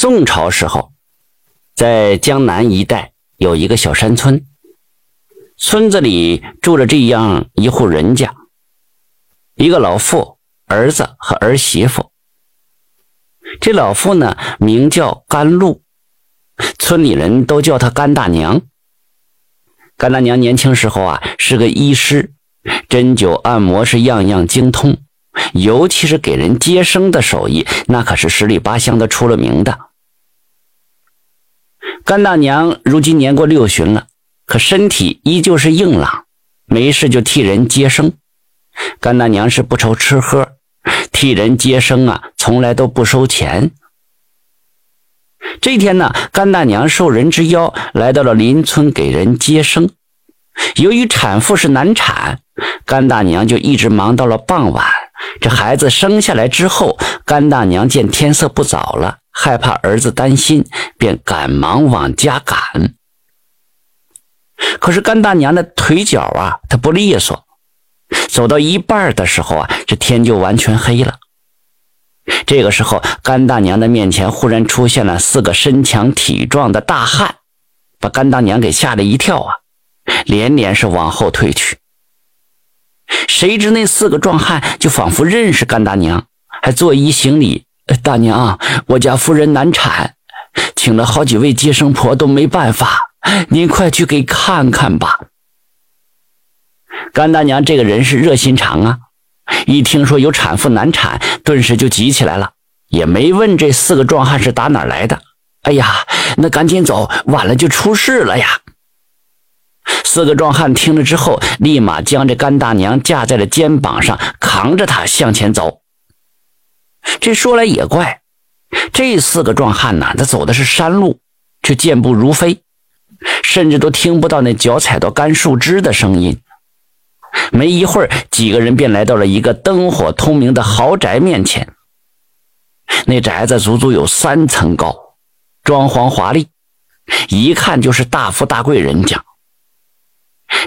宋朝时候，在江南一带有一个小山村，村子里住着这样一户人家，一个老妇、儿子和儿媳妇。这老妇呢，名叫甘露，村里人都叫她甘大娘。甘大娘年轻时候啊，是个医师，针灸按摩是样样精通。尤其是给人接生的手艺，那可是十里八乡的出了名的。甘大娘如今年过六旬了，可身体依旧是硬朗，没事就替人接生。甘大娘是不愁吃喝，替人接生啊，从来都不收钱。这天呢，甘大娘受人之邀来到了邻村给人接生。由于产妇是难产，甘大娘就一直忙到了傍晚。这孩子生下来之后，甘大娘见天色不早了，害怕儿子担心，便赶忙往家赶。可是甘大娘的腿脚啊，她不利索，走到一半的时候啊，这天就完全黑了。这个时候，甘大娘的面前忽然出现了四个身强体壮的大汉，把甘大娘给吓了一跳啊，连连是往后退去。谁知那四个壮汉就仿佛认识甘大娘，还作揖行礼：“大娘，我家夫人难产，请了好几位接生婆都没办法，您快去给看看吧。”甘大娘这个人是热心肠啊，一听说有产妇难产，顿时就急起来了，也没问这四个壮汉是打哪来的。哎呀，那赶紧走，晚了就出事了呀！四个壮汉听了之后，立马将这甘大娘架在了肩膀上，扛着她向前走。这说来也怪，这四个壮汉呐，他走的是山路，却健步如飞，甚至都听不到那脚踩到干树枝的声音。没一会儿，几个人便来到了一个灯火通明的豪宅面前。那宅子足足有三层高，装潢华丽，一看就是大富大贵人家。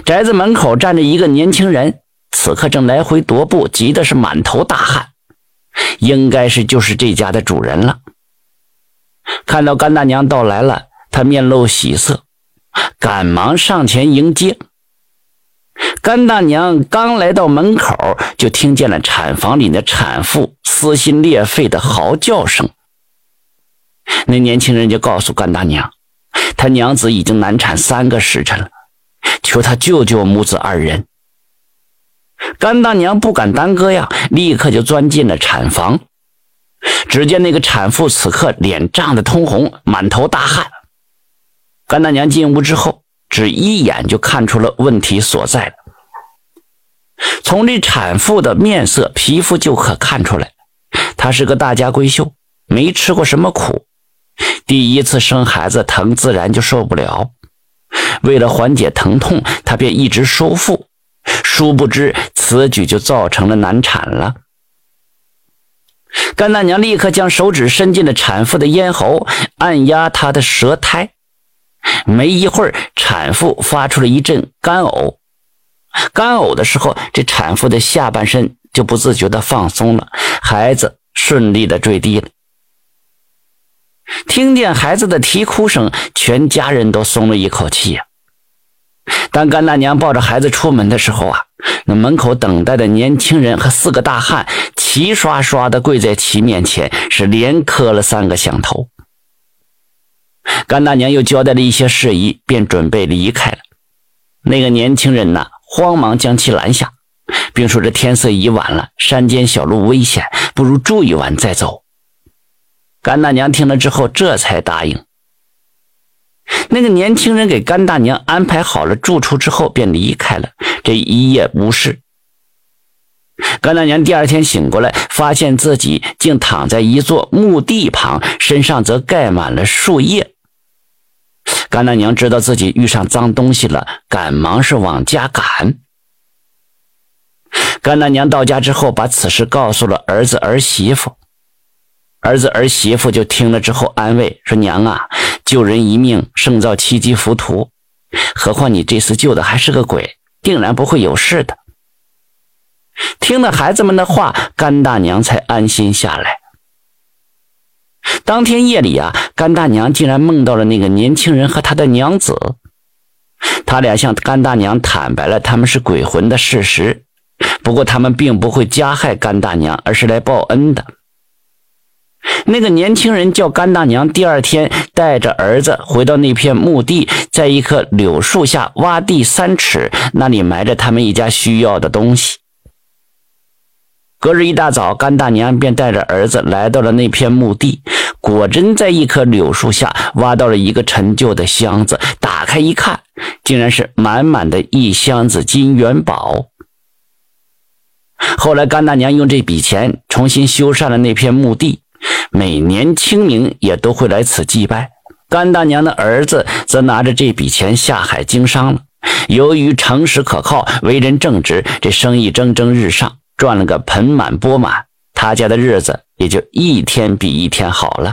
宅子门口站着一个年轻人，此刻正来回踱步，急的是满头大汗，应该是就是这家的主人了。看到甘大娘到来了，他面露喜色，赶忙上前迎接。甘大娘刚来到门口，就听见了产房里的产妇撕心裂肺的嚎叫声。那年轻人就告诉甘大娘，他娘子已经难产三个时辰了。求他救救母子二人。甘大娘不敢耽搁呀，立刻就钻进了产房。只见那个产妇此刻脸涨得通红，满头大汗。甘大娘进屋之后，只一眼就看出了问题所在了。从这产妇的面色、皮肤就可看出来，她是个大家闺秀，没吃过什么苦，第一次生孩子疼，自然就受不了。为了缓解疼痛，她便一直收腹，殊不知此举就造成了难产了。甘大娘立刻将手指伸进了产妇的咽喉，按压她的舌苔。没一会儿，产妇发出了一阵干呕。干呕的时候，这产妇的下半身就不自觉地放松了，孩子顺利地坠地了。听见孩子的啼哭声，全家人都松了一口气。当甘大娘抱着孩子出门的时候啊，那门口等待的年轻人和四个大汉齐刷刷的跪在其面前，是连磕了三个响头。甘大娘又交代了一些事宜，便准备离开了。那个年轻人呢，慌忙将其拦下，并说：“这天色已晚了，山间小路危险，不如住一晚再走。”甘大娘听了之后，这才答应。那个年轻人给甘大娘安排好了住处之后，便离开了。这一夜无事。甘大娘第二天醒过来，发现自己竟躺在一座墓地旁，身上则盖满了树叶。甘大娘知道自己遇上脏东西了，赶忙是往家赶。甘大娘到家之后，把此事告诉了儿子儿媳妇。儿子儿媳妇就听了之后安慰说：“娘啊，救人一命胜造七级浮屠，何况你这次救的还是个鬼，定然不会有事的。”听了孩子们的话，甘大娘才安心下来。当天夜里啊，甘大娘竟然梦到了那个年轻人和他的娘子。他俩向甘大娘坦白了他们是鬼魂的事实，不过他们并不会加害甘大娘，而是来报恩的。那个年轻人叫甘大娘，第二天带着儿子回到那片墓地，在一棵柳树下挖地三尺，那里埋着他们一家需要的东西。隔日一大早，甘大娘便带着儿子来到了那片墓地，果真在一棵柳树下挖到了一个陈旧的箱子。打开一看，竟然是满满的一箱子金元宝。后来，甘大娘用这笔钱重新修缮了那片墓地，每年清明也都会来此祭拜。甘大娘的儿子则拿着这笔钱下海经商了。由于诚实可靠，为人正直，这生意蒸蒸日上。赚了个盆满钵满，他家的日子也就一天比一天好了。